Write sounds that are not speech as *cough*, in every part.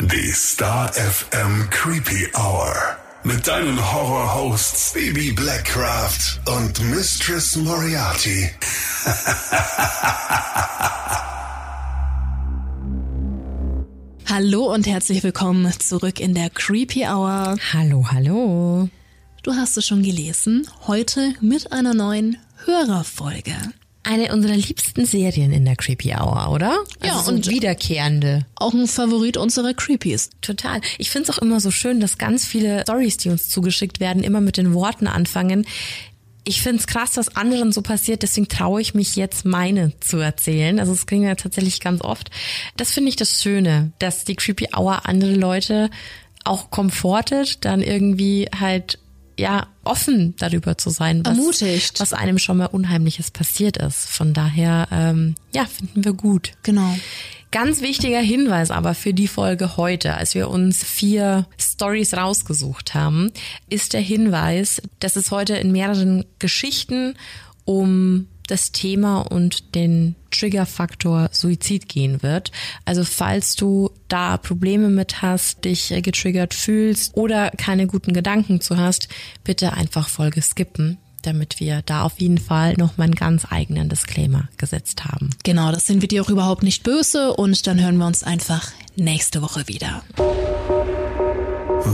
Die Star FM Creepy Hour. Mit deinen Horror-Hosts Baby Blackcraft und Mistress Moriarty. *laughs* Hallo und herzlich willkommen zurück in der Creepy Hour. Hallo, hallo. Du hast es schon gelesen, heute mit einer neuen Hörerfolge. Eine unserer liebsten Serien in der Creepy Hour, oder? Ja, also so und- wiederkehrende. Auch ein Favorit unserer Creepies. Total. Ich finde es auch immer so schön, dass ganz viele Stories, die uns zugeschickt werden, immer mit den Worten anfangen. Ich finde es krass, was anderen so passiert, deswegen traue ich mich jetzt meine zu erzählen. Also es kriegen wir tatsächlich ganz oft. Das finde ich das Schöne, dass die Creepy Hour andere Leute auch komfortet, dann irgendwie halt ja offen darüber zu sein, was, Ermutigt. was einem schon mal Unheimliches passiert ist. Von daher, ähm, ja, finden wir gut. Genau. Ganz wichtiger Hinweis aber für die Folge heute, als wir uns vier Stories rausgesucht haben, ist der Hinweis, dass es heute in mehreren Geschichten um das Thema und den Triggerfaktor Suizid gehen wird. Also falls du da Probleme mit hast, dich äh, getriggert fühlst oder keine guten Gedanken zu hast, bitte einfach Folge skippen, damit wir da auf jeden Fall noch mal einen ganz eigenen Disclaimer gesetzt haben. Genau, das sind wir dir auch überhaupt nicht böse und dann hören wir uns einfach nächste Woche wieder.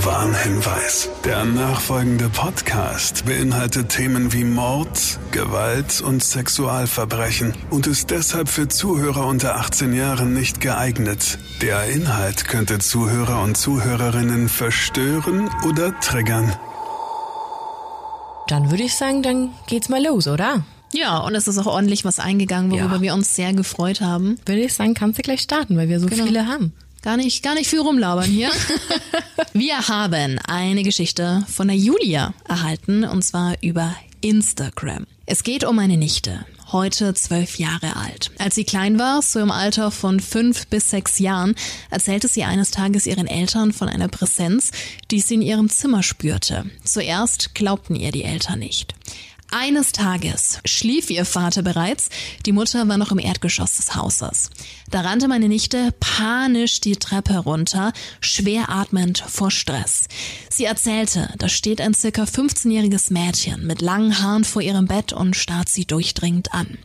Warnhinweis. Der nachfolgende Podcast beinhaltet Themen wie Mord, Gewalt und Sexualverbrechen und ist deshalb für Zuhörer unter 18 Jahren nicht geeignet. Der Inhalt könnte Zuhörer und Zuhörerinnen verstören oder triggern. Dann würde ich sagen, dann geht's mal los, oder? Ja, und es ist auch ordentlich was eingegangen, worüber Ja. wir uns sehr gefreut haben. Würde ich sagen, kannst du gleich starten, weil wir so Genau. viele haben. Gar nicht, gar nicht viel rumlabern hier. *laughs* Wir haben eine Geschichte von der Julia erhalten und zwar über Instagram. Es geht um eine Nichte, heute zwölf Jahre alt. Als sie klein war, so im Alter von fünf bis sechs Jahren, erzählte sie eines Tages ihren Eltern von einer Präsenz, die sie in ihrem Zimmer spürte. Zuerst glaubten ihr die Eltern nicht. Eines Tages schlief ihr Vater bereits, die Mutter war noch im Erdgeschoss des Hauses. Da rannte meine Nichte panisch die Treppe runter, schwer atmend vor Stress. Sie erzählte, da steht ein circa 15-jähriges Mädchen mit langen Haaren vor ihrem Bett und starrt sie durchdringend an.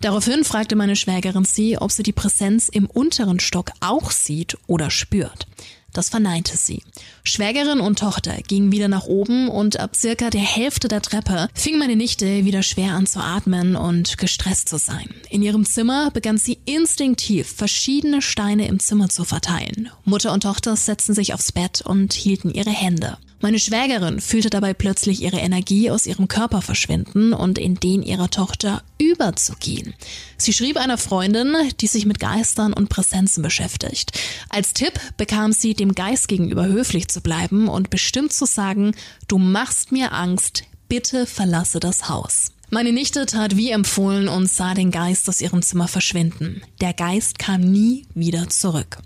Daraufhin fragte meine Schwägerin sie, ob sie die Präsenz im unteren Stock auch sieht oder spürt. Das verneinte sie. Schwägerin und Tochter gingen wieder nach oben und ab circa der Hälfte der Treppe fing meine Nichte wieder schwer an zu atmen und gestresst zu sein. In ihrem Zimmer begann sie instinktiv verschiedene Steine im Zimmer zu verteilen. Mutter und Tochter setzten sich aufs Bett und hielten ihre Hände. Meine Schwägerin fühlte dabei plötzlich ihre Energie aus ihrem Körper verschwinden und in den ihrer Tochter überzugehen. Sie schrieb einer Freundin, die sich mit Geistern und Präsenzen beschäftigt. Als Tipp bekam sie, dem Geist gegenüber höflich zu bleiben und bestimmt zu sagen, du machst mir Angst, bitte verlasse das Haus. Meine Nichte tat wie empfohlen und sah den Geist aus ihrem Zimmer verschwinden. Der Geist kam nie wieder zurück.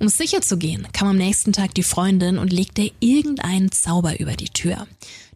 Um sicher zu gehen, kam am nächsten Tag die Freundin und legte irgendeinen Zauber über die Tür.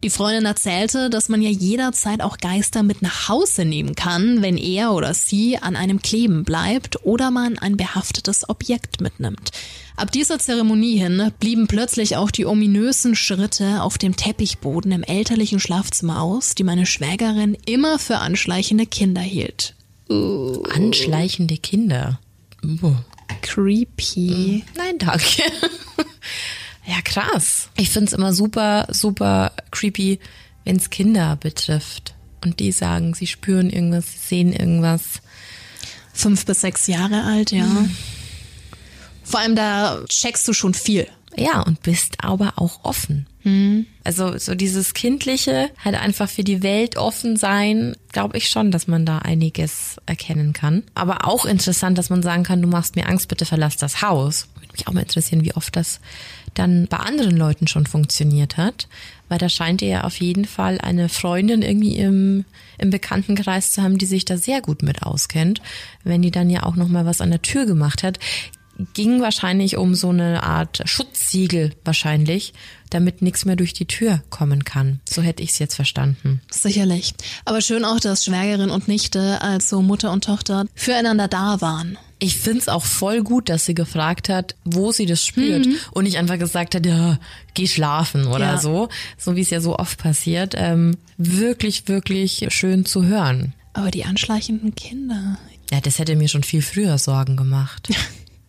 Die Freundin erzählte, dass man ja jederzeit auch Geister mit nach Hause nehmen kann, wenn er oder sie an einem kleben bleibt oder man ein behaftetes Objekt mitnimmt. Ab dieser Zeremonie hin blieben plötzlich auch die ominösen Schritte auf dem Teppichboden im elterlichen Schlafzimmer aus, die meine Schwägerin immer für anschleichende Kinder hielt. Anschleichende Kinder. Uh. Creepy. Nein, danke. *laughs* ja, krass. Ich find's immer super, super creepy, wenn's Kinder betrifft. Und die sagen, sie spüren irgendwas, sie sehen irgendwas. Fünf bis sechs Jahre alt, ja. Vor allem da checkst du schon viel. Ja, und bist aber auch offen. Also so dieses Kindliche, halt einfach für die Welt offen sein, glaube ich schon, dass man da einiges erkennen kann. Aber auch interessant, dass man sagen kann, du machst mir Angst, bitte verlass das Haus. Würde mich auch mal interessieren, wie oft das dann bei anderen Leuten schon funktioniert hat. Weil da scheint ihr ja auf jeden Fall eine Freundin irgendwie im, im Bekanntenkreis zu haben, die sich da sehr gut mit auskennt. Wenn die dann ja auch noch mal was an der Tür gemacht hat ging wahrscheinlich um so eine Art Schutzsiegel wahrscheinlich, damit nichts mehr durch die Tür kommen kann. So hätte ich es jetzt verstanden. Sicherlich. Aber schön auch, dass Schwägerin und Nichte, also Mutter und Tochter, füreinander da waren. Ich find's auch voll gut, dass sie gefragt hat, wo sie das spürt und nicht einfach gesagt hat, ja, geh schlafen oder Ja. so, so wie es ja so oft passiert. Ähm, wirklich, wirklich schön zu hören. Aber die anschleichenden Kinder. Ja, das hätte mir schon viel früher Sorgen gemacht. *laughs*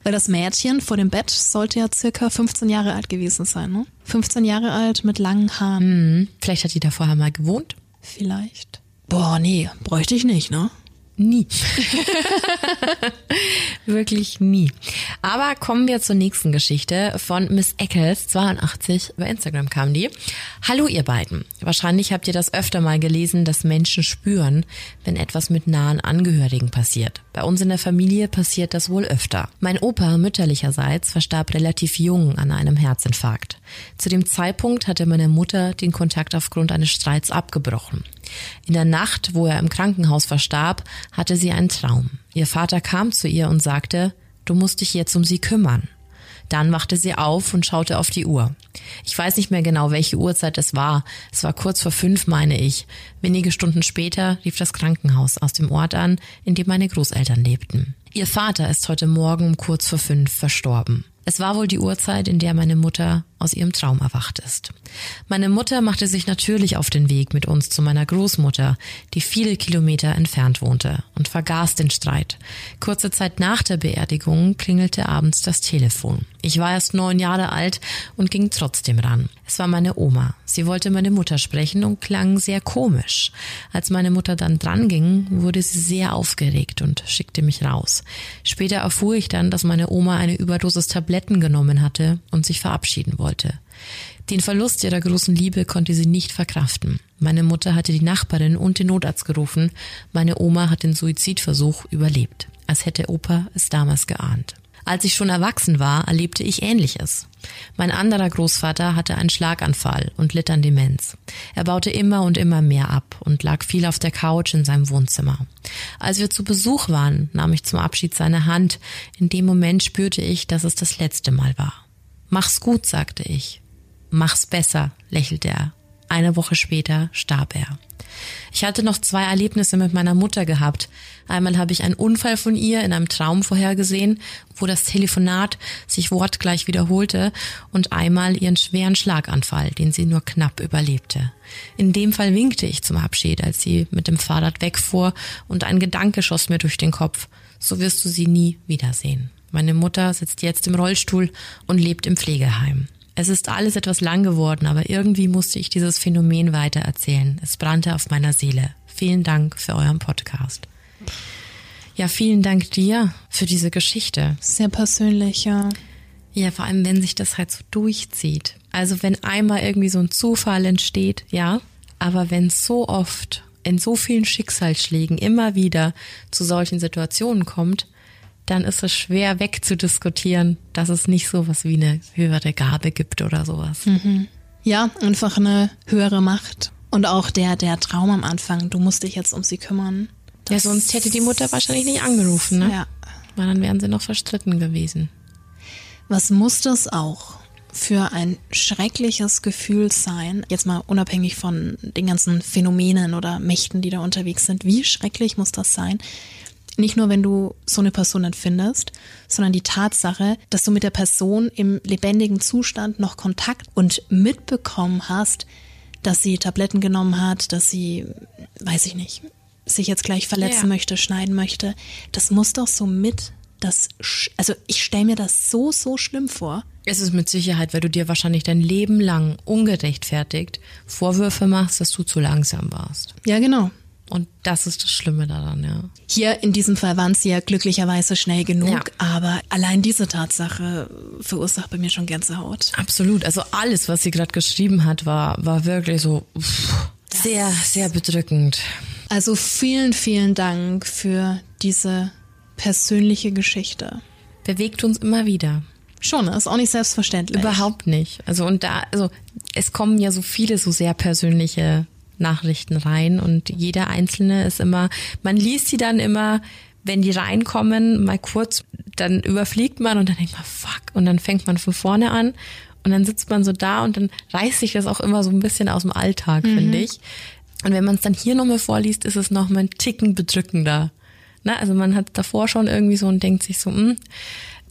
Weil das Mädchen vor dem Bett sollte ja circa 15 Jahre alt gewesen sein, ne? 15 Jahre alt mit langen Haaren. Hm, Vielleicht hat die da vorher mal gewohnt. Vielleicht. Boah, nee, bräuchte ich nicht, ne? Nie. *laughs* Wirklich nie. Aber kommen wir zur nächsten Geschichte von Miss Eccles, 82. Über Instagram kam die. Hallo ihr beiden. Wahrscheinlich habt ihr das öfter mal gelesen, dass Menschen spüren, wenn etwas mit nahen Angehörigen passiert. Bei uns in der Familie passiert das wohl öfter. Mein Opa mütterlicherseits verstarb relativ jung an einem Herzinfarkt. Zu dem Zeitpunkt hatte meine Mutter den Kontakt aufgrund eines Streits abgebrochen. In der Nacht, wo er im Krankenhaus verstarb, hatte sie einen Traum. Ihr Vater kam zu ihr und sagte, du musst dich jetzt um sie kümmern. Dann wachte sie auf und schaute auf die Uhr. Ich weiß nicht mehr genau, welche Uhrzeit es war. Es war kurz vor fünf, meine ich. Wenige Stunden später rief das Krankenhaus aus dem Ort an, in dem meine Großeltern lebten. Ihr Vater ist heute Morgen um kurz vor fünf verstorben. Es war wohl die Uhrzeit, in der meine Mutter aus ihrem Traum erwacht ist. Meine Mutter machte sich natürlich auf den Weg mit uns zu meiner Großmutter, die viele Kilometer entfernt wohnte, und vergaß den Streit. Kurze Zeit nach der Beerdigung klingelte abends das Telefon. Ich war erst neun Jahre alt und ging trotzdem ran. Es war meine Oma. Sie wollte meine Mutter sprechen und klang sehr komisch. Als meine Mutter dann dran ging, wurde sie sehr aufgeregt und schickte mich raus. Später erfuhr ich dann, dass meine Oma eine Überdosis Tabletten genommen hatte und sich verabschieden wollte. Den Verlust ihrer großen Liebe konnte sie nicht verkraften. Meine Mutter hatte die Nachbarin und den Notarzt gerufen. Meine Oma hat den Suizidversuch überlebt, als hätte Opa es damals geahnt. Als ich schon erwachsen war, erlebte ich Ähnliches. Mein anderer Großvater hatte einen Schlaganfall und litt an Demenz. Er baute immer und immer mehr ab und lag viel auf der Couch in seinem Wohnzimmer. Als wir zu Besuch waren, nahm ich zum Abschied seine Hand. In dem Moment spürte ich, dass es das letzte Mal war. Mach's gut, sagte ich. Mach's besser, lächelte er. Eine Woche später starb er. Ich hatte noch zwei Erlebnisse mit meiner Mutter gehabt. Einmal habe ich einen Unfall von ihr in einem Traum vorhergesehen, wo das Telefonat sich wortgleich wiederholte, und einmal ihren schweren Schlaganfall, den sie nur knapp überlebte. In dem Fall winkte ich zum Abschied, als sie mit dem Fahrrad wegfuhr, und ein Gedanke schoss mir durch den Kopf. So wirst du sie nie wiedersehen. Meine Mutter sitzt jetzt im Rollstuhl und lebt im Pflegeheim. Es ist alles etwas lang geworden, aber irgendwie musste ich dieses Phänomen weiter erzählen. Es brannte auf meiner Seele. Vielen Dank für euren Podcast. Ja, vielen Dank dir für diese Geschichte. Sehr persönlich, ja. Ja, vor allem, wenn sich das halt so durchzieht. Also wenn einmal irgendwie so ein Zufall entsteht, ja, aber wenn es so oft in so vielen Schicksalsschlägen immer wieder zu solchen Situationen kommt, dann ist es schwer wegzudiskutieren, dass es nicht so was wie eine höhere Gabe gibt oder sowas. Ja, einfach eine höhere Macht. Und auch der, der Traum am Anfang, du musst dich jetzt um sie kümmern. Ja, sonst hätte die Mutter wahrscheinlich nicht angerufen, ne? Ja. Weil dann wären sie noch verstritten gewesen. Was muss das auch für ein schreckliches Gefühl sein? Jetzt mal unabhängig von den ganzen Phänomenen oder Mächten, die da unterwegs sind. Wie schrecklich muss das sein? Nicht nur, wenn du so eine Person empfindest, sondern die Tatsache, dass du mit der Person im lebendigen Zustand noch Kontakt und mitbekommen hast, dass sie Tabletten genommen hat, dass sie, weiß ich nicht, sich jetzt gleich verletzen Ja. möchte, schneiden möchte. Das muss doch so mit das, also ich stelle mir das so, so schlimm vor. Es ist mit Sicherheit, weil du dir wahrscheinlich dein Leben lang ungerechtfertigt Vorwürfe machst, dass du zu langsam warst. Ja, genau. Und das ist das Schlimme daran, ja. Hier in diesem Fall waren sie ja glücklicherweise schnell genug, Ja. aber allein diese Tatsache verursacht bei mir schon Gänsehaut. Absolut. Also alles, was sie gerade geschrieben hat, war, war wirklich so pff, sehr, sehr bedrückend. Also vielen, vielen Dank für diese persönliche Geschichte. Bewegt uns immer wieder. Schon, ist auch nicht selbstverständlich. Überhaupt nicht. Also und da, also es kommen ja so viele so sehr persönliche Nachrichten rein und jeder einzelne ist immer, man liest sie dann immer wenn die reinkommen, mal kurz, dann überfliegt man und dann denkt man, fuck, und dann fängt man von vorne an und dann sitzt man so da und dann reißt sich das auch immer so ein bisschen aus dem Alltag, mhm. finde ich. Und wenn man es dann hier nochmal vorliest, ist es nochmal ein Ticken bedrückender. Na, also man hat davor schon irgendwie so und denkt sich so, mh, hm,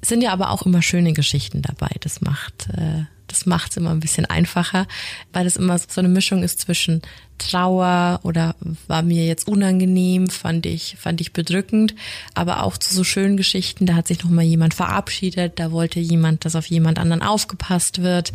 sind ja aber auch immer schöne Geschichten dabei. Das macht, äh, das macht es immer ein bisschen einfacher, weil es immer so eine Mischung ist zwischen Trauer oder war mir jetzt unangenehm, fand ich, fand ich bedrückend, aber auch zu so schönen Geschichten, da hat sich noch mal jemand verabschiedet, da wollte jemand, dass auf jemand anderen aufgepasst wird.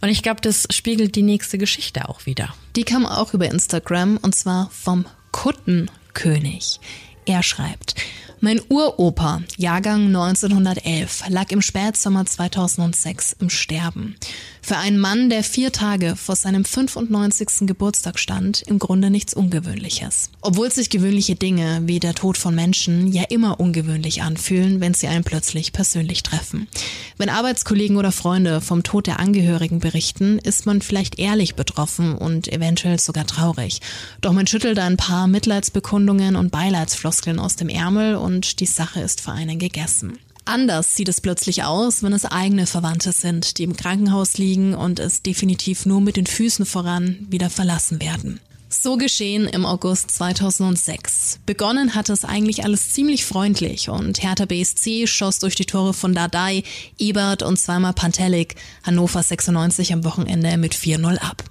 Und ich glaube, das spiegelt die nächste Geschichte auch wieder. Die kam auch über Instagram und zwar vom Kuttenkönig. Er schreibt, mein Uropa, Jahrgang 1911, lag im Spätsommer 2006 im Sterben. Für einen Mann, der vier Tage vor seinem 95. Geburtstag stand, im Grunde nichts Ungewöhnliches. Obwohl sich gewöhnliche Dinge wie der Tod von Menschen ja immer ungewöhnlich anfühlen, wenn sie einen plötzlich persönlich treffen. Wenn Arbeitskollegen oder Freunde vom Tod der Angehörigen berichten, ist man vielleicht ehrlich betroffen und eventuell sogar traurig. Doch man schüttelt ein paar Mitleidsbekundungen und Beileidsfloskeln aus dem Ärmel und die Sache ist für einen gegessen. Anders sieht es plötzlich aus, wenn es eigene Verwandte sind, die im Krankenhaus liegen und es definitiv nur mit den Füßen voran wieder verlassen werden. So geschehen im August 2006. Begonnen hatte es eigentlich alles ziemlich freundlich und Hertha BSC schoss durch die Tore von Dardai, Ebert und zweimal Pantelik Hannover 96 am Wochenende mit 4-0 ab.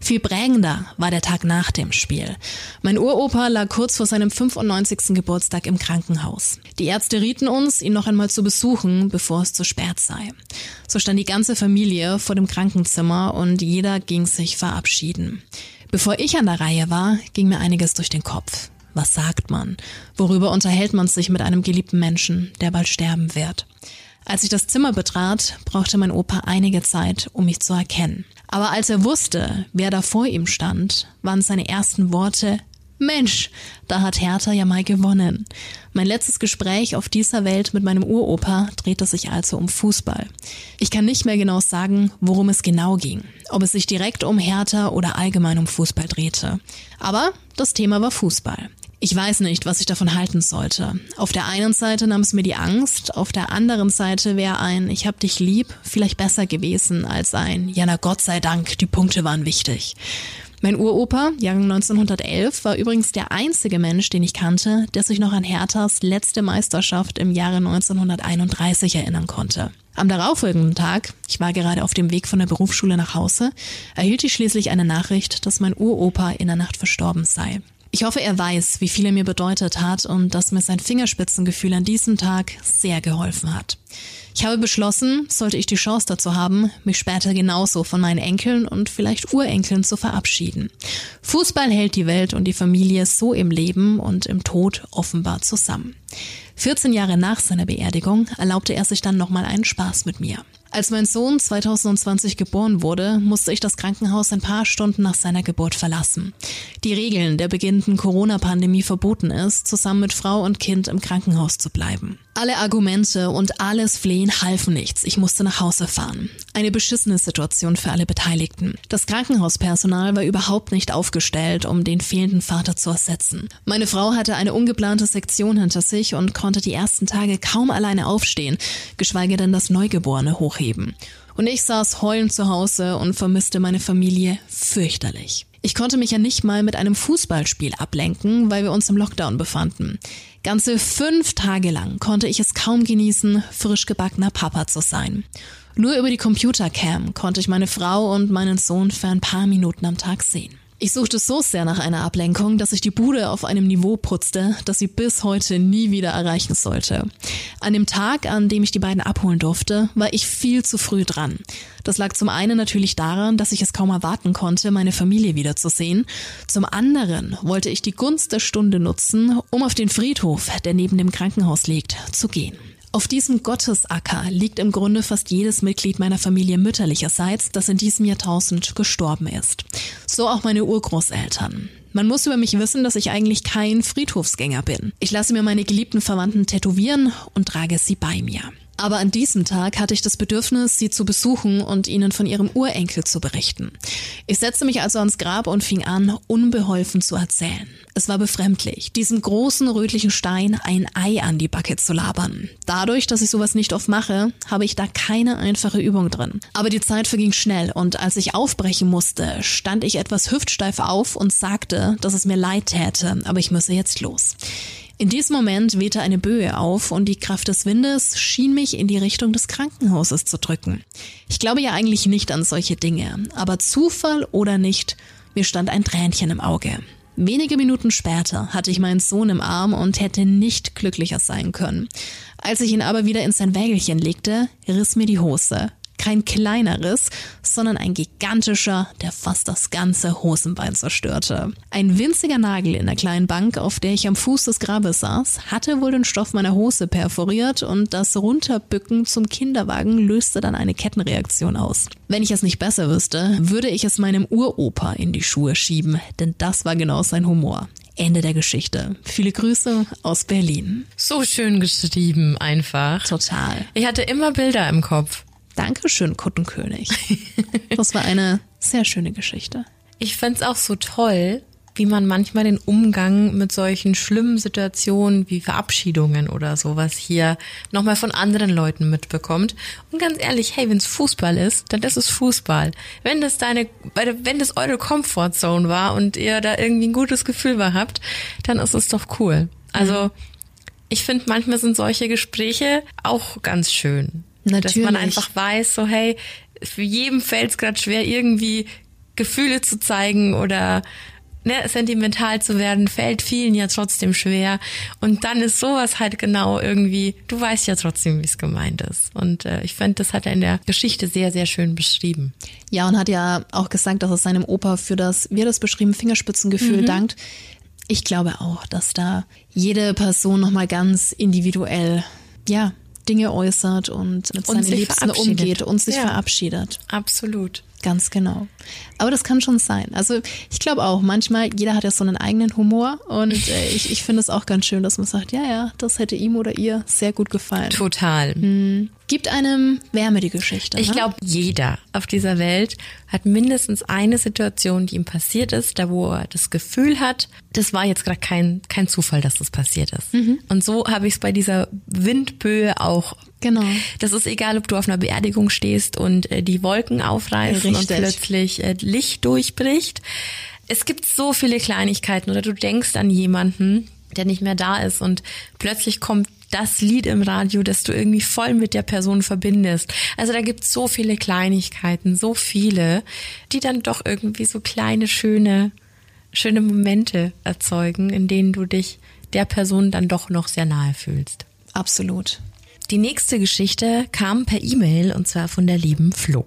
Viel prägender war der Tag nach dem Spiel. Mein Uropa lag kurz vor seinem 95. Geburtstag im Krankenhaus. Die Ärzte rieten uns, ihn noch einmal zu besuchen, bevor es zu spät sei. So stand die ganze Familie vor dem Krankenzimmer und jeder ging sich verabschieden. Bevor ich an der Reihe war, ging mir einiges durch den Kopf. Was sagt man? Worüber unterhält man sich mit einem geliebten Menschen, der bald sterben wird? Als ich das Zimmer betrat, brauchte mein Opa einige Zeit, um mich zu erkennen. Aber als er wusste, wer da vor ihm stand, waren seine ersten Worte Mensch, da hat Hertha ja mal gewonnen. Mein letztes Gespräch auf dieser Welt mit meinem Uropa drehte sich also um Fußball. Ich kann nicht mehr genau sagen, worum es genau ging, ob es sich direkt um Hertha oder allgemein um Fußball drehte. Aber das Thema war Fußball. Ich weiß nicht, was ich davon halten sollte. Auf der einen Seite nahm es mir die Angst, auf der anderen Seite wäre ein Ich hab dich lieb vielleicht besser gewesen als ein Ja, na Gott sei Dank, die Punkte waren wichtig. Mein Uropa, Jahrgang 1911, war übrigens der einzige Mensch, den ich kannte, der sich noch an Herthas letzte Meisterschaft im Jahre 1931 erinnern konnte. Am darauffolgenden Tag, ich war gerade auf dem Weg von der Berufsschule nach Hause, erhielt ich schließlich eine Nachricht, dass mein Uropa in der Nacht verstorben sei. Ich hoffe, er weiß, wie viel er mir bedeutet hat und dass mir sein Fingerspitzengefühl an diesem Tag sehr geholfen hat. Ich habe beschlossen, sollte ich die Chance dazu haben, mich später genauso von meinen Enkeln und vielleicht Urenkeln zu verabschieden. Fußball hält die Welt und die Familie so im Leben und im Tod offenbar zusammen. 14 Jahre nach seiner Beerdigung erlaubte er sich dann nochmal einen Spaß mit mir. Als mein Sohn 2020 geboren wurde, musste ich das Krankenhaus ein paar Stunden nach seiner Geburt verlassen. Die Regeln der beginnenden Corona-Pandemie verboten ist, zusammen mit Frau und Kind im Krankenhaus zu bleiben. Alle Argumente und alles Flehen halfen nichts. Ich musste nach Hause fahren. Eine beschissene Situation für alle Beteiligten. Das Krankenhauspersonal war überhaupt nicht aufgestellt, um den fehlenden Vater zu ersetzen. Meine Frau hatte eine ungeplante Sektion hinter sich und konnte die ersten Tage kaum alleine aufstehen, geschweige denn das Neugeborene hochheben. Und ich saß heulend zu Hause und vermisste meine Familie fürchterlich. Ich konnte mich ja nicht mal mit einem Fußballspiel ablenken, weil wir uns im Lockdown befanden. Ganze fünf Tage lang konnte ich es kaum genießen, frisch gebackener Papa zu sein. Nur über die Computercam konnte ich meine Frau und meinen Sohn für ein paar Minuten am Tag sehen. Ich suchte so sehr nach einer Ablenkung, dass ich die Bude auf einem Niveau putzte, das sie bis heute nie wieder erreichen sollte. An dem Tag, an dem ich die beiden abholen durfte, war ich viel zu früh dran. Das lag zum einen natürlich daran, dass ich es kaum erwarten konnte, meine Familie wiederzusehen. Zum anderen wollte ich die Gunst der Stunde nutzen, um auf den Friedhof, der neben dem Krankenhaus liegt, zu gehen. Auf diesem Gottesacker liegt im Grunde fast jedes Mitglied meiner Familie mütterlicherseits, das in diesem Jahrtausend gestorben ist. So auch meine Urgroßeltern. Man muss über mich wissen, dass ich eigentlich kein Friedhofsgänger bin. Ich lasse mir meine geliebten Verwandten tätowieren und trage sie bei mir. Aber an diesem Tag hatte ich das Bedürfnis, sie zu besuchen und ihnen von ihrem Urenkel zu berichten. Ich setzte mich also ans Grab und fing an, unbeholfen zu erzählen. Es war befremdlich, diesem großen rötlichen Stein ein Ei an die Backe zu labern. Dadurch, dass ich sowas nicht oft mache, habe ich da keine einfache Übung drin. Aber die Zeit verging schnell und als ich aufbrechen musste, stand ich etwas hüftsteif auf und sagte, dass es mir leid täte, aber ich müsse jetzt los. In diesem Moment wehte eine Böe auf und die Kraft des Windes schien mich in die Richtung des Krankenhauses zu drücken. Ich glaube ja eigentlich nicht an solche Dinge, aber Zufall oder nicht, mir stand ein Tränchen im Auge. Wenige Minuten später hatte ich meinen Sohn im Arm und hätte nicht glücklicher sein können. Als ich ihn aber wieder in sein Wägelchen legte, riss mir die Hose kein kleineres, sondern ein gigantischer, der fast das ganze Hosenbein zerstörte. Ein winziger Nagel in der kleinen Bank, auf der ich am Fuß des Grabes saß, hatte wohl den Stoff meiner Hose perforiert und das Runterbücken zum Kinderwagen löste dann eine Kettenreaktion aus. Wenn ich es nicht besser wüsste, würde ich es meinem Uropa in die Schuhe schieben, denn das war genau sein Humor. Ende der Geschichte. Viele Grüße aus Berlin. So schön geschrieben einfach. Total. Ich hatte immer Bilder im Kopf. Dankeschön, Kuttenkönig. *laughs* Das war eine sehr schöne Geschichte. Ich fände auch so toll, wie man manchmal den Umgang mit solchen schlimmen Situationen wie Verabschiedungen oder sowas hier nochmal von anderen Leuten mitbekommt. Und ganz ehrlich, hey, wenn es Fußball ist, dann ist es Fußball. Wenn das deine, wenn das eure Comfortzone war und ihr da irgendwie ein gutes Gefühl war habt, dann ist es doch cool. Also, ich finde, manchmal sind solche Gespräche auch ganz schön. Natürlich. Dass man einfach weiß, so hey, für jedem fällt es gerade schwer, irgendwie Gefühle zu zeigen oder ne, sentimental zu werden, fällt vielen ja trotzdem schwer. Und dann ist sowas halt genau irgendwie, du weißt ja trotzdem, wie es gemeint ist. Und äh, ich fand, das hat er in der Geschichte sehr, sehr schön beschrieben. Ja, und hat ja auch gesagt, dass es seinem Opa für das, wie er das beschrieben, Fingerspitzengefühl mhm. dankt. Ich glaube auch, dass da jede Person nochmal ganz individuell, ja, Dinge äußert und mit seinen Liebsten umgeht und sich ja. verabschiedet. Absolut. Ganz genau. Aber das kann schon sein. Also ich glaube auch, manchmal, jeder hat ja so einen eigenen Humor und äh, *laughs* ich, ich finde es auch ganz schön, dass man sagt, ja, ja, das hätte ihm oder ihr sehr gut gefallen. Total. Hm. Gibt einem Wärme die Geschichte. Ich ne? glaube, jeder auf dieser Welt hat mindestens eine Situation, die ihm passiert ist, da wo er das Gefühl hat, das war jetzt gerade kein, kein Zufall, dass das passiert ist. Mhm. Und so habe ich es bei dieser Windböe auch Genau. Das ist egal, ob du auf einer Beerdigung stehst und äh, die Wolken aufreißen Richtig. und plötzlich äh, Licht durchbricht. Es gibt so viele Kleinigkeiten oder du denkst an jemanden, der nicht mehr da ist und plötzlich kommt das Lied im Radio, das du irgendwie voll mit der Person verbindest. Also da gibt es so viele Kleinigkeiten, so viele, die dann doch irgendwie so kleine, schöne, schöne Momente erzeugen, in denen du dich der Person dann doch noch sehr nahe fühlst. Absolut. Die nächste Geschichte kam per E-Mail und zwar von der lieben Flo.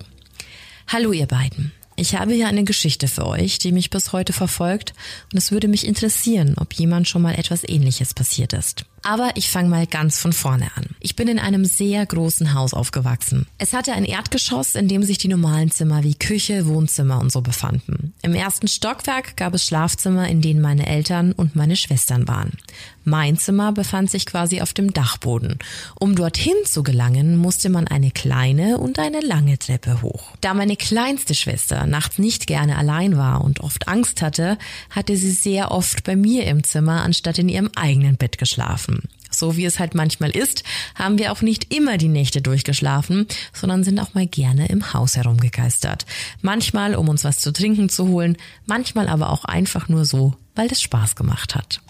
Hallo ihr beiden. Ich habe hier eine Geschichte für euch, die mich bis heute verfolgt und es würde mich interessieren, ob jemand schon mal etwas ähnliches passiert ist. Aber ich fange mal ganz von vorne an. Ich bin in einem sehr großen Haus aufgewachsen. Es hatte ein Erdgeschoss, in dem sich die normalen Zimmer wie Küche, Wohnzimmer und so befanden. Im ersten Stockwerk gab es Schlafzimmer, in denen meine Eltern und meine Schwestern waren. Mein Zimmer befand sich quasi auf dem Dachboden. Um dorthin zu gelangen, musste man eine kleine und eine lange Treppe hoch. Da meine kleinste Schwester nachts nicht gerne allein war und oft Angst hatte, hatte sie sehr oft bei mir im Zimmer anstatt in ihrem eigenen Bett geschlafen. So wie es halt manchmal ist, haben wir auch nicht immer die Nächte durchgeschlafen, sondern sind auch mal gerne im Haus herumgegeistert. Manchmal, um uns was zu trinken zu holen, manchmal aber auch einfach nur so, weil es Spaß gemacht hat.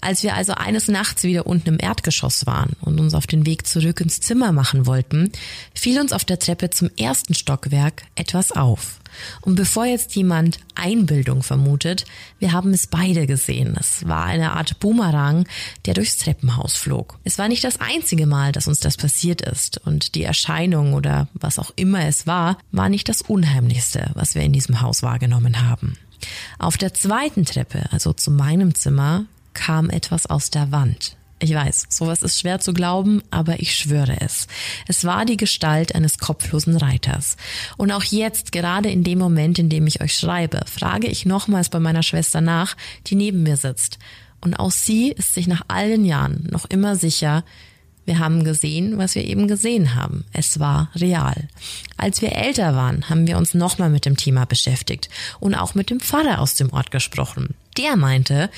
Als wir also eines Nachts wieder unten im Erdgeschoss waren und uns auf den Weg zurück ins Zimmer machen wollten, fiel uns auf der Treppe zum ersten Stockwerk etwas auf. Und bevor jetzt jemand Einbildung vermutet, wir haben es beide gesehen. Es war eine Art Boomerang, der durchs Treppenhaus flog. Es war nicht das einzige Mal, dass uns das passiert ist. Und die Erscheinung oder was auch immer es war, war nicht das Unheimlichste, was wir in diesem Haus wahrgenommen haben. Auf der zweiten Treppe, also zu meinem Zimmer, kam etwas aus der Wand. Ich weiß, sowas ist schwer zu glauben, aber ich schwöre es. Es war die Gestalt eines kopflosen Reiters. Und auch jetzt, gerade in dem Moment, in dem ich euch schreibe, frage ich nochmals bei meiner Schwester nach, die neben mir sitzt. Und auch sie ist sich nach all den Jahren noch immer sicher, Wir haben gesehen, was wir eben gesehen haben. Es war real. Als wir älter waren, haben wir uns nochmal mit dem Thema beschäftigt und auch mit dem Pfarrer aus dem Ort gesprochen. Der meinte,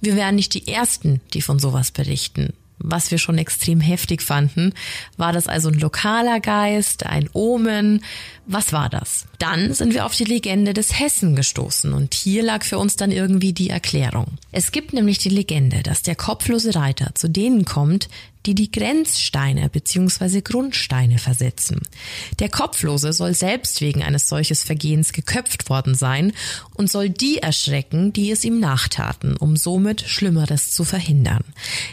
wir wären nicht die Ersten, die von sowas berichten was wir schon extrem heftig fanden. War das also ein lokaler Geist, ein Omen? Was war das? Dann sind wir auf die Legende des Hessen gestoßen und hier lag für uns dann irgendwie die Erklärung. Es gibt nämlich die Legende, dass der kopflose Reiter zu denen kommt, die die Grenzsteine bzw. Grundsteine versetzen. Der Kopflose soll selbst wegen eines solches Vergehens geköpft worden sein und soll die erschrecken, die es ihm nachtaten, um somit Schlimmeres zu verhindern.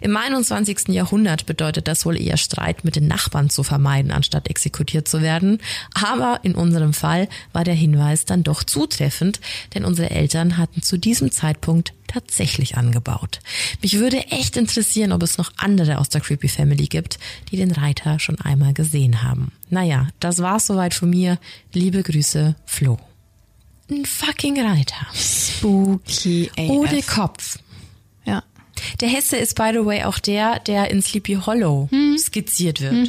Im 21. Jahrhundert bedeutet das wohl eher Streit mit den Nachbarn zu vermeiden, anstatt exekutiert zu werden. Aber in unserem Fall war der Hinweis dann doch zutreffend, denn unsere Eltern hatten zu diesem Zeitpunkt tatsächlich angebaut. Mich würde echt interessieren, ob es noch andere aus der Creepy Family gibt, die den Reiter schon einmal gesehen haben. Naja, das war's soweit von mir. Liebe Grüße, Flo. Ein fucking Reiter. Spooky AF. Ohne Kopf. Ja. Der Hesse ist, by the way, auch der, der in Sleepy Hollow skizziert wird.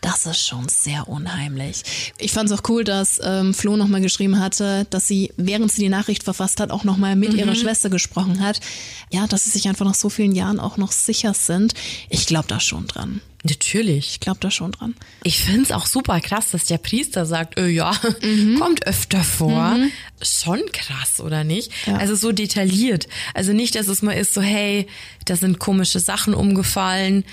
Das ist schon sehr unheimlich. Ich fand es auch cool, dass ähm, Flo nochmal geschrieben hatte, dass sie, während sie die Nachricht verfasst hat, auch nochmal mit ihrer Schwester gesprochen hat. Ja, dass sie sich einfach nach so vielen Jahren auch noch sicher sind. Ich glaube da schon dran. Natürlich. Ich glaube da schon dran. Ich find's auch super krass, dass der Priester sagt, äh, ja, *laughs* kommt öfter vor. Schon krass, oder nicht? Ja. Also so detailliert. Also nicht, dass es mal ist so, hey, da sind komische Sachen umgefallen,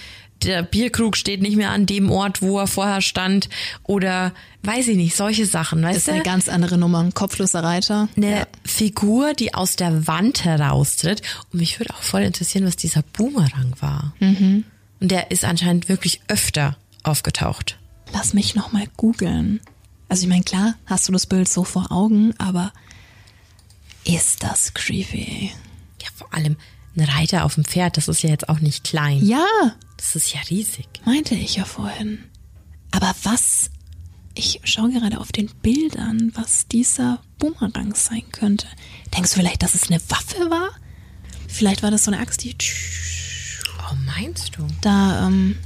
der Bierkrug steht nicht mehr an dem Ort, wo er vorher stand oder weiß ich nicht, solche Sachen, Das weißt ist du? eine ganz andere Nummer. Ein kopfloser Reiter. eine Figur, die aus der Wand heraustritt. Und mich würde auch voll interessieren, was dieser Boomerang war. Und der ist anscheinend wirklich öfter aufgetaucht. Lass mich nochmal googeln. Also ich meine, klar, hast du das Bild so vor Augen, aber ist das creepy? Ja, vor allem ein Reiter auf dem Pferd, das ist ja jetzt auch nicht klein. Ja, Das ist ja riesig. meinte ich ja vorhin. Aber was, ich schaue gerade auf den Bildern, was dieser Boomerang sein könnte. Denkst du vielleicht, dass es eine Waffe war? Vielleicht war das so eine Axt, die Oh, meinst du? da, ähm,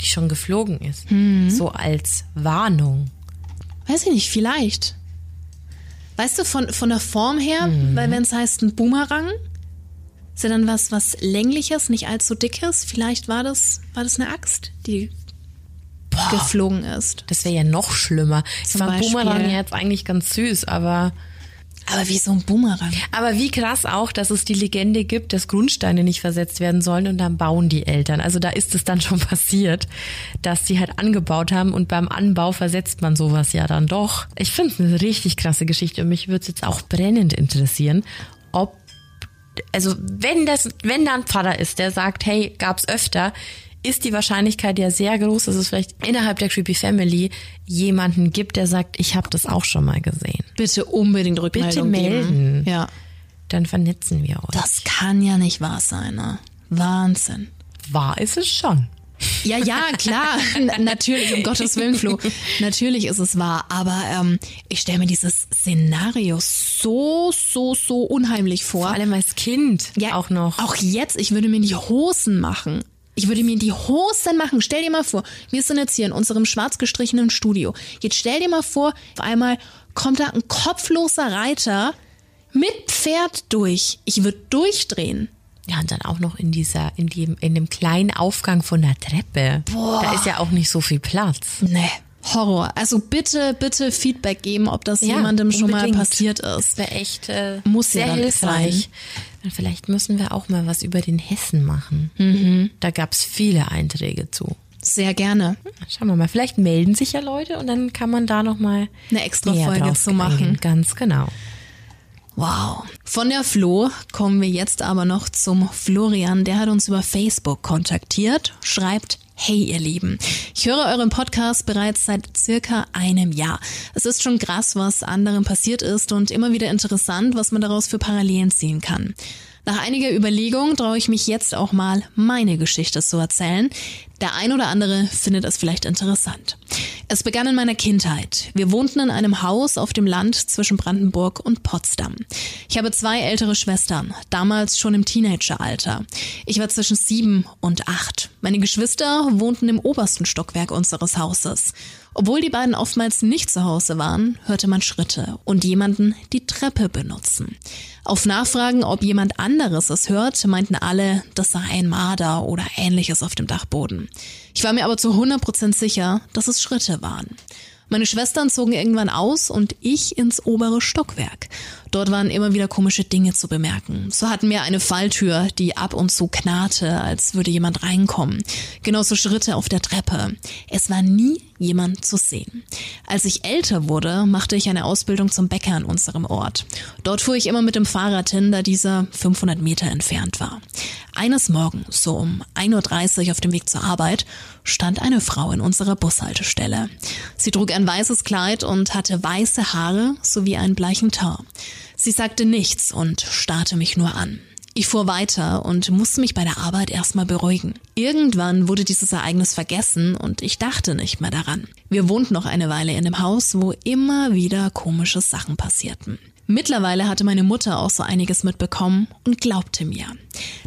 Die schon geflogen ist. Mhm. So als Warnung. weiß ich nicht, vielleicht. Weißt du, von, von der Form her, weil wenn es heißt ein Boomerang, ist ja dann was, was längliches, nicht allzu dickes. Vielleicht war das, war das eine Axt, die geflogen ist. Das wäre ja noch schlimmer. Ich Zum fand Beispiel- Boomerang ja jetzt eigentlich ganz süß, aber Aber wie so ein Boomerang. Aber wie krass auch, dass es die Legende gibt, dass Grundsteine nicht versetzt werden sollen und dann bauen die Eltern. Also da ist es dann schon *laughs* passiert, dass sie halt angebaut haben und beim Anbau versetzt man sowas ja dann doch. Ich finde es eine richtig krasse Geschichte und mich würde es jetzt auch brennend interessieren, ob also wenn das, wenn da ein Pfarrer ist, der sagt, hey, gab's öfter, ist die Wahrscheinlichkeit ja sehr groß, dass es vielleicht innerhalb der Creepy Family jemanden gibt, der sagt, ich habe das auch schon mal gesehen. Bitte unbedingt Rückmeldung Bitte melden. geben. Ja. Dann vernetzen wir uns. Das kann ja nicht wahr sein, ne? Wahnsinn. Wahr ist es schon. Ja, ja, klar. Natürlich, um Gottes Willen, Flo. Natürlich ist es wahr. Aber ähm, ich stelle mir dieses Szenario so, so, so unheimlich vor. Vor allem als Kind auch noch. Auch jetzt, ich würde mir die Hosen machen. Ich würde mir die Hosen machen. Stell dir mal vor, wir sind jetzt hier in unserem schwarz gestrichenen Studio. Jetzt stell dir mal vor, auf einmal kommt da ein kopfloser Reiter mit Pferd durch. Ich würde durchdrehen. Ja, und dann auch noch in dieser, in dem, in dem kleinen Aufgang von der Treppe. Boah. Da ist ja auch nicht so viel Platz. Nee. Horror. Also bitte, bitte Feedback geben, ob das Ja, jemandem schon mal passiert Das ist. wäre echt äh, Muss ja sehr dann hilfreich. Und vielleicht müssen wir auch mal was über den Hessen machen. Mhm. Da gab's viele Einträge zu. Sehr gerne. Schauen wir mal, vielleicht melden sich ja Leute und dann kann man da noch mal Eine extra Folge zu machen. Ganz genau. Wow. Von der Flo kommen wir jetzt aber noch zum Florian. Der hat uns über Facebook kontaktiert, schreibt, Hey ihr Lieben, ich höre euren Podcast bereits seit circa einem Jahr. Es ist schon krass, was anderen passiert ist und immer wieder interessant, was man daraus für Parallelen ziehen kann. Nach einiger Überlegung traue ich mich jetzt auch mal, meine Geschichte zu erzählen. Der ein oder andere findet es vielleicht interessant. Es begann in meiner Kindheit. Wir wohnten in einem Haus auf dem Land zwischen Brandenburg und Potsdam. Ich habe zwei ältere Schwestern, damals schon im Teenageralter. Ich war zwischen sieben und acht. Meine Geschwister wohnten im obersten Stockwerk unseres Hauses. Obwohl die beiden oftmals nicht zu Hause waren, hörte man Schritte und jemanden die Treppe benutzen. Auf Nachfragen, ob jemand anderes es hört, meinten alle, das sei ein Marder oder ähnliches auf dem Dachboden. Ich war mir aber zu 100% sicher, dass es Schritte waren. Meine Schwestern zogen irgendwann aus und ich ins obere Stockwerk. Dort waren immer wieder komische Dinge zu bemerken. So hatten wir eine Falltür, die ab und zu knarrte, als würde jemand reinkommen. Genauso Schritte auf der Treppe. Es war nie jemand zu sehen. Als ich älter wurde, machte ich eine Ausbildung zum Bäcker in unserem Ort. Dort fuhr ich immer mit dem Fahrrad hin, da dieser 500 Meter entfernt war. Eines Morgens, so um 1.30 Uhr auf dem Weg zur Arbeit, stand eine Frau in unserer Bushaltestelle. Sie trug ein weißes Kleid und hatte weiße Haare sowie einen bleichen Teint. Sie sagte nichts und starrte mich nur an. Ich fuhr weiter und musste mich bei der Arbeit erstmal beruhigen. Irgendwann wurde dieses Ereignis vergessen und ich dachte nicht mehr daran. Wir wohnten noch eine Weile in dem Haus, wo immer wieder komische Sachen passierten. Mittlerweile hatte meine Mutter auch so einiges mitbekommen und glaubte mir.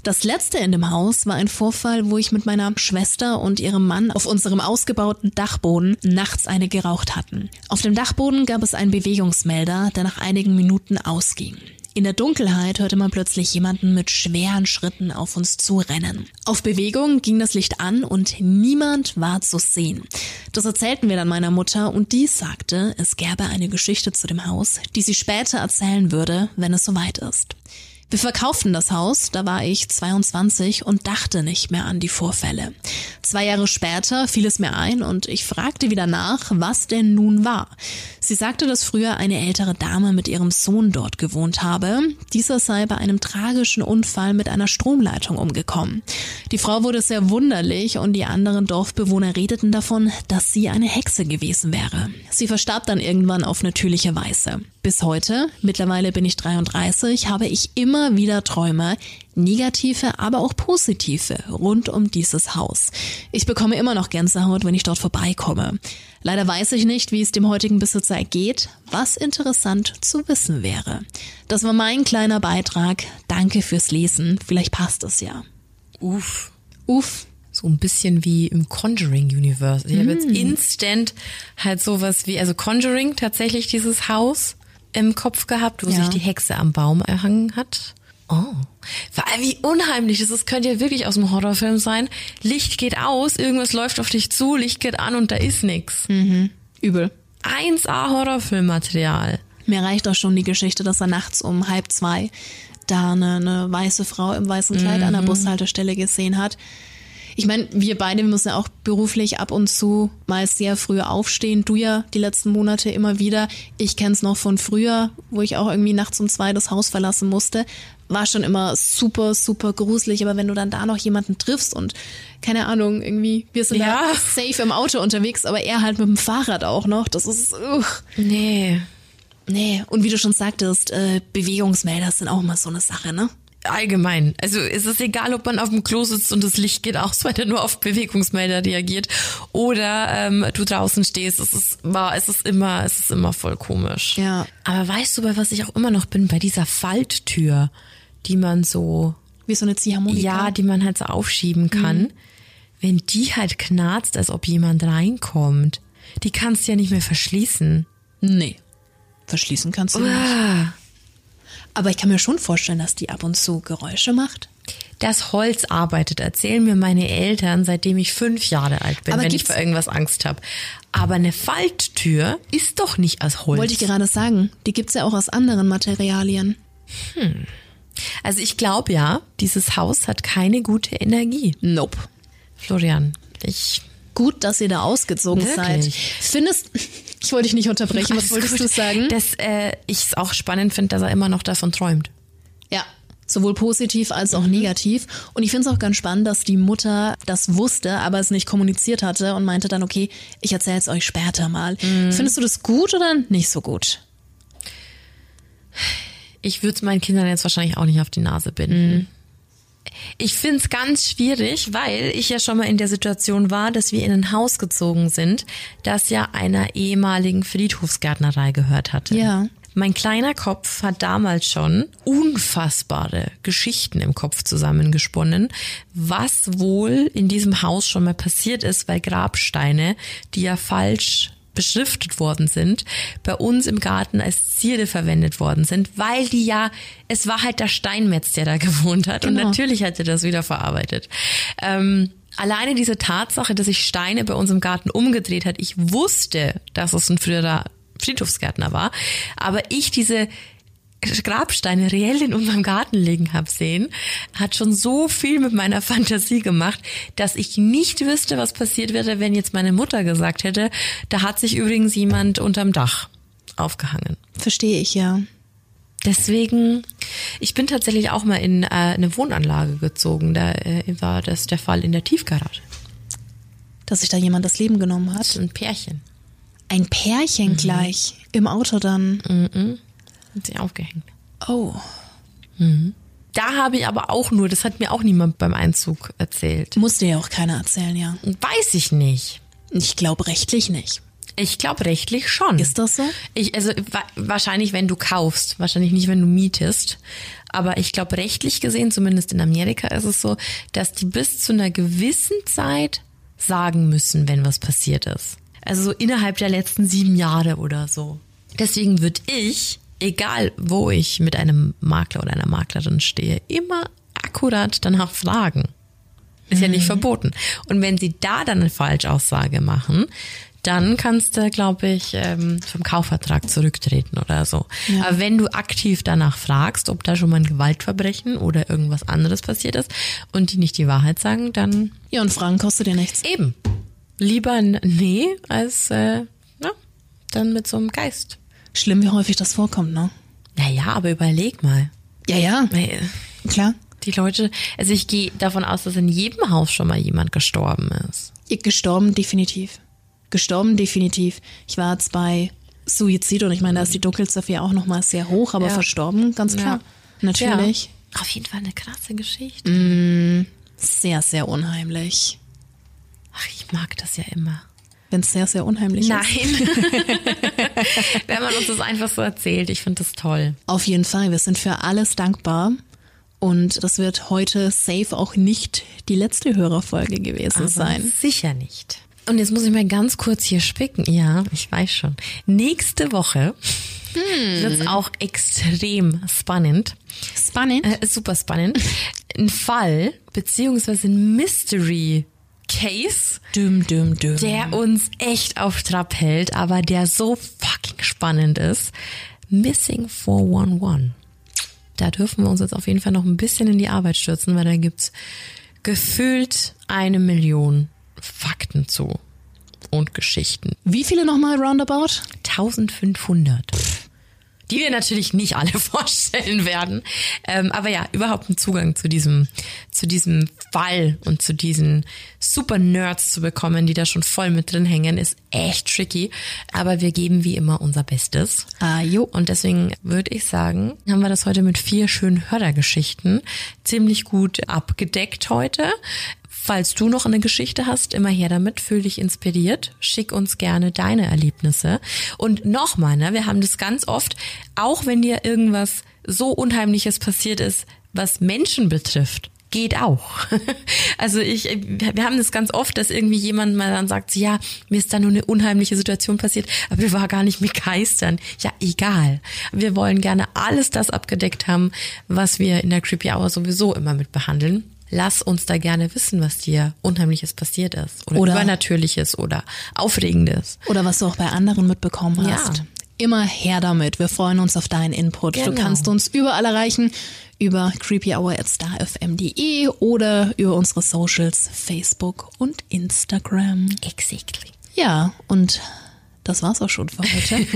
Das letzte in dem Haus war ein Vorfall, wo ich mit meiner Schwester und ihrem Mann auf unserem ausgebauten Dachboden nachts eine geraucht hatten. Auf dem Dachboden gab es einen Bewegungsmelder, der nach einigen Minuten ausging. In der Dunkelheit hörte man plötzlich jemanden mit schweren Schritten auf uns zurennen. Auf Bewegung ging das Licht an und niemand war zu sehen. Das erzählten wir dann meiner Mutter und die sagte, es gäbe eine Geschichte zu dem Haus, die sie später erzählen würde, wenn es soweit ist. Wir verkauften das Haus, da war ich 22 und dachte nicht mehr an die Vorfälle. Zwei Jahre später fiel es mir ein und ich fragte wieder nach, was denn nun war. Sie sagte, dass früher eine ältere Dame mit ihrem Sohn dort gewohnt habe. Dieser sei bei einem tragischen Unfall mit einer Stromleitung umgekommen. Die Frau wurde sehr wunderlich und die anderen Dorfbewohner redeten davon, dass sie eine Hexe gewesen wäre. Sie verstarb dann irgendwann auf natürliche Weise. Bis heute, mittlerweile bin ich 33, habe ich immer wieder Träume, negative, aber auch positive, rund um dieses Haus. Ich bekomme immer noch Gänsehaut, wenn ich dort vorbeikomme. Leider weiß ich nicht, wie es dem heutigen Besitzer ergeht, was interessant zu wissen wäre. Das war mein kleiner Beitrag. Danke fürs Lesen. Vielleicht passt es ja. Uff. Uff. So ein bisschen wie im Conjuring Universe. Ich habe jetzt instant halt sowas wie, also Conjuring tatsächlich dieses Haus im Kopf gehabt, wo Ja. sich die Hexe am Baum erhangen hat. Oh. Wie unheimlich ist. Das könnte ja wirklich aus einem Horrorfilm sein. Licht geht aus, irgendwas läuft auf dich zu, Licht geht an und da ist nix. Übel. 1A Horrorfilmmaterial. Mir reicht auch schon die Geschichte, dass er nachts um halb zwei da eine, eine weiße Frau im weißen Kleid an der Bushaltestelle gesehen hat. Ich meine, wir beide wir müssen ja auch beruflich ab und zu mal sehr früh aufstehen. Du ja die letzten Monate immer wieder. Ich kenn's noch von früher, wo ich auch irgendwie nachts um zwei das Haus verlassen musste. War schon immer super, super gruselig. Aber wenn du dann da noch jemanden triffst und keine Ahnung, irgendwie, wir sind Ja. safe im Auto unterwegs, aber er halt mit dem Fahrrad auch noch. Das ist, uch. Nee. Nee, und wie du schon sagtest, äh, Bewegungsmelder sind auch immer so eine Sache, ne? Allgemein. Also es ist egal, ob man auf dem Klo sitzt und das Licht geht aus, *laughs* weil er nur auf Bewegungsmelder reagiert. Oder ähm, du draußen stehst. Es ist, war, es ist immer, es ist immer voll komisch. Ja. Aber weißt du, bei was ich auch immer noch bin? Bei dieser Falttür, die man so, Wie so eine Ziehharmonika. ja, die man halt so aufschieben kann. Wenn die halt knarzt, als ob jemand reinkommt, die kannst du ja nicht mehr verschließen. Nee. Verschließen kannst du nicht. Aber ich kann mir schon vorstellen, dass die ab und zu Geräusche macht. Das Holz arbeitet, erzählen mir meine Eltern, seitdem ich fünf Jahre alt bin, Aber wenn ich vor irgendwas Angst habe. Aber eine Falttür ist doch nicht aus Holz. Wollte ich gerade sagen. Die gibt's ja auch aus anderen Materialien. also ich glaube ja, dieses Haus hat keine gute Energie. Nope. Florian, ich Gut, dass ihr da ausgezogen Wirklich? seid. Findest, ich wollte dich nicht unterbrechen, was wolltest gut. du sagen? Dass äh, ich es auch spannend finde, dass er immer noch davon träumt. Ja, sowohl positiv als auch negativ. Und ich finde es auch ganz spannend, dass die Mutter das wusste, aber es nicht kommuniziert hatte und meinte dann, okay, ich erzähle es euch später mal. Findest du das gut oder nicht so gut? Ich würde es meinen Kindern jetzt wahrscheinlich auch nicht auf die Nase binden. Ich find's ganz schwierig, weil ich ja schon mal in der Situation war, dass wir in ein Haus gezogen sind, das ja einer ehemaligen Friedhofsgärtnerei gehört hatte. Ja. Mein kleiner Kopf hat damals schon unfassbare Geschichten im Kopf zusammengesponnen, was wohl in diesem Haus schon mal passiert ist, weil Grabsteine, die ja falsch beschriftet worden sind, bei uns im Garten als Zierde verwendet worden sind, weil die ja, es war halt der Steinmetz, der da *laughs* gewohnt hat und Genau. natürlich hat er das wieder verarbeitet. Ähm, alleine diese Tatsache, dass sich Steine bei uns im Garten umgedreht hat, ich wusste, dass es ein früherer Friedhofsgärtner war, aber ich diese Grabsteine reell in unserem Garten liegen hab sehen, hat schon so viel mit meiner Fantasie gemacht, dass ich nicht wüsste, was passiert wäre, wenn jetzt meine Mutter gesagt hätte, da hat sich übrigens jemand unterm Dach aufgehangen. Verstehe ich, ja. Deswegen, ich bin tatsächlich auch mal in äh, eine Wohnanlage gezogen. Da äh, war das der Fall in der Tiefgarage. Dass sich da jemand das Leben genommen Das hat. ist ein Pärchen. Ein Pärchen gleich. Im Auto dann. Hat sie aufgehängt. Oh. Da habe ich aber auch nur, das hat mir auch niemand beim Einzug erzählt. Musste ja auch keiner erzählen, ja. Weiß ich nicht. Ich glaube rechtlich nicht. Ich glaube rechtlich schon. Ist das so? Ich, also wa wahrscheinlich, wenn du kaufst, wahrscheinlich nicht, wenn du mietest. Aber ich glaube, rechtlich gesehen, zumindest in Amerika, ist es so, dass die bis zu einer gewissen Zeit sagen müssen, wenn was passiert ist. Also so innerhalb der letzten sieben Jahre oder so. Deswegen würde ich, egal wo ich mit einem Makler oder einer Maklerin stehe, immer akkurat danach fragen. Ist ja nicht verboten. Und wenn sie da dann eine Falschaussage machen, dann kannst du, glaube ich, ähm, vom Kaufvertrag zurücktreten oder so. Ja. Aber wenn du aktiv danach fragst, ob da schon mal ein Gewaltverbrechen oder irgendwas anderes passiert ist und die nicht die Wahrheit sagen, dann Ja, und Fragen kostet dir nichts. eben. Lieber ein Nee als äh, na, dann mit so einem Geist. Schlimm, wie häufig das vorkommt, ne? Naja, aber überleg mal. Ja, ja, Ey, klar. Die Leute, also ich gehe davon aus, dass in jedem Haus schon mal jemand gestorben ist. Gestorben, definitiv. Gestorben, definitiv. Ich war jetzt bei Suizid und ich meine, da ist die Dunkelziffer ja auch nochmal sehr hoch, aber Ja. verstorben, ganz klar. Natürlich. Ja. Auf jeden Fall eine krasse Geschichte. Sehr, sehr unheimlich. Ach, ich mag das ja immer. Wenn es sehr, sehr unheimlich ist. Nein. *laughs* Wenn man uns das einfach so erzählt, ich finde das toll. Auf jeden Fall, wir sind für alles dankbar. Und das wird heute safe auch nicht die letzte Hörerfolge gewesen sein. Sicher nicht. Und jetzt muss ich mal ganz kurz hier spicken. Ja, ich weiß schon. Nächste Woche wird es auch extrem spannend. Spannend. Äh, super spannend. Ein Fall, beziehungsweise ein Mystery Case, Düm, düm, düm. der uns echt auf Trab hält, aber der so fucking spannend ist. Missing 411. Da dürfen wir uns jetzt auf jeden Fall noch ein bisschen in die Arbeit stürzen, weil da gibt's gefühlt eine Million Fakten zu und Geschichten. Wie viele nochmal roundabout? 1500. Die wir natürlich nicht alle *laughs* vorstellen werden. Ähm, aber ja, überhaupt einen Zugang zu diesem, zu diesem Fall und zu diesen super Nerds zu bekommen, die da schon voll mit drin hängen, ist echt tricky. Aber wir geben wie immer unser Bestes. Ah, jo. Und deswegen würde ich sagen, haben wir das heute mit vier schönen Hörergeschichten ziemlich gut abgedeckt heute. Falls du noch eine Geschichte hast, immer her damit, fühl dich inspiriert, schick uns gerne deine Erlebnisse. Und nochmal, ne, wir haben das ganz oft, auch wenn dir irgendwas so Unheimliches passiert ist, was Menschen betrifft, geht auch. *laughs* Also ich, wir haben das ganz oft, dass irgendwie jemand mal dann sagt, ja, mir ist da nur eine unheimliche Situation passiert, aber wir war gar nicht mit Geistern. Ja, egal. Wir wollen gerne alles das abgedeckt haben, was wir in der Creepy Hour sowieso immer mit behandeln. Lass uns da gerne wissen, was dir Unheimliches passiert ist. Oder, Oder- Übernatürliches oder Aufregendes. Oder was du auch bei anderen mitbekommen Ja. hast. Immer her damit. Wir freuen uns auf deinen Input. Du Genau. kannst uns überall erreichen über creepyhour@starfm.de oder über unsere Socials Facebook und Instagram. Exactly. Ja, und das war's auch schon für heute.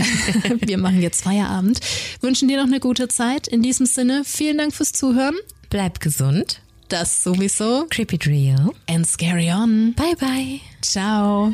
*laughs* Wir machen jetzt Feierabend. Wünschen dir noch eine gute Zeit. In diesem Sinne, vielen Dank fürs Zuhören. Bleib gesund. Das sowieso. Creepy Drill. And scary on. Bye bye. Ciao.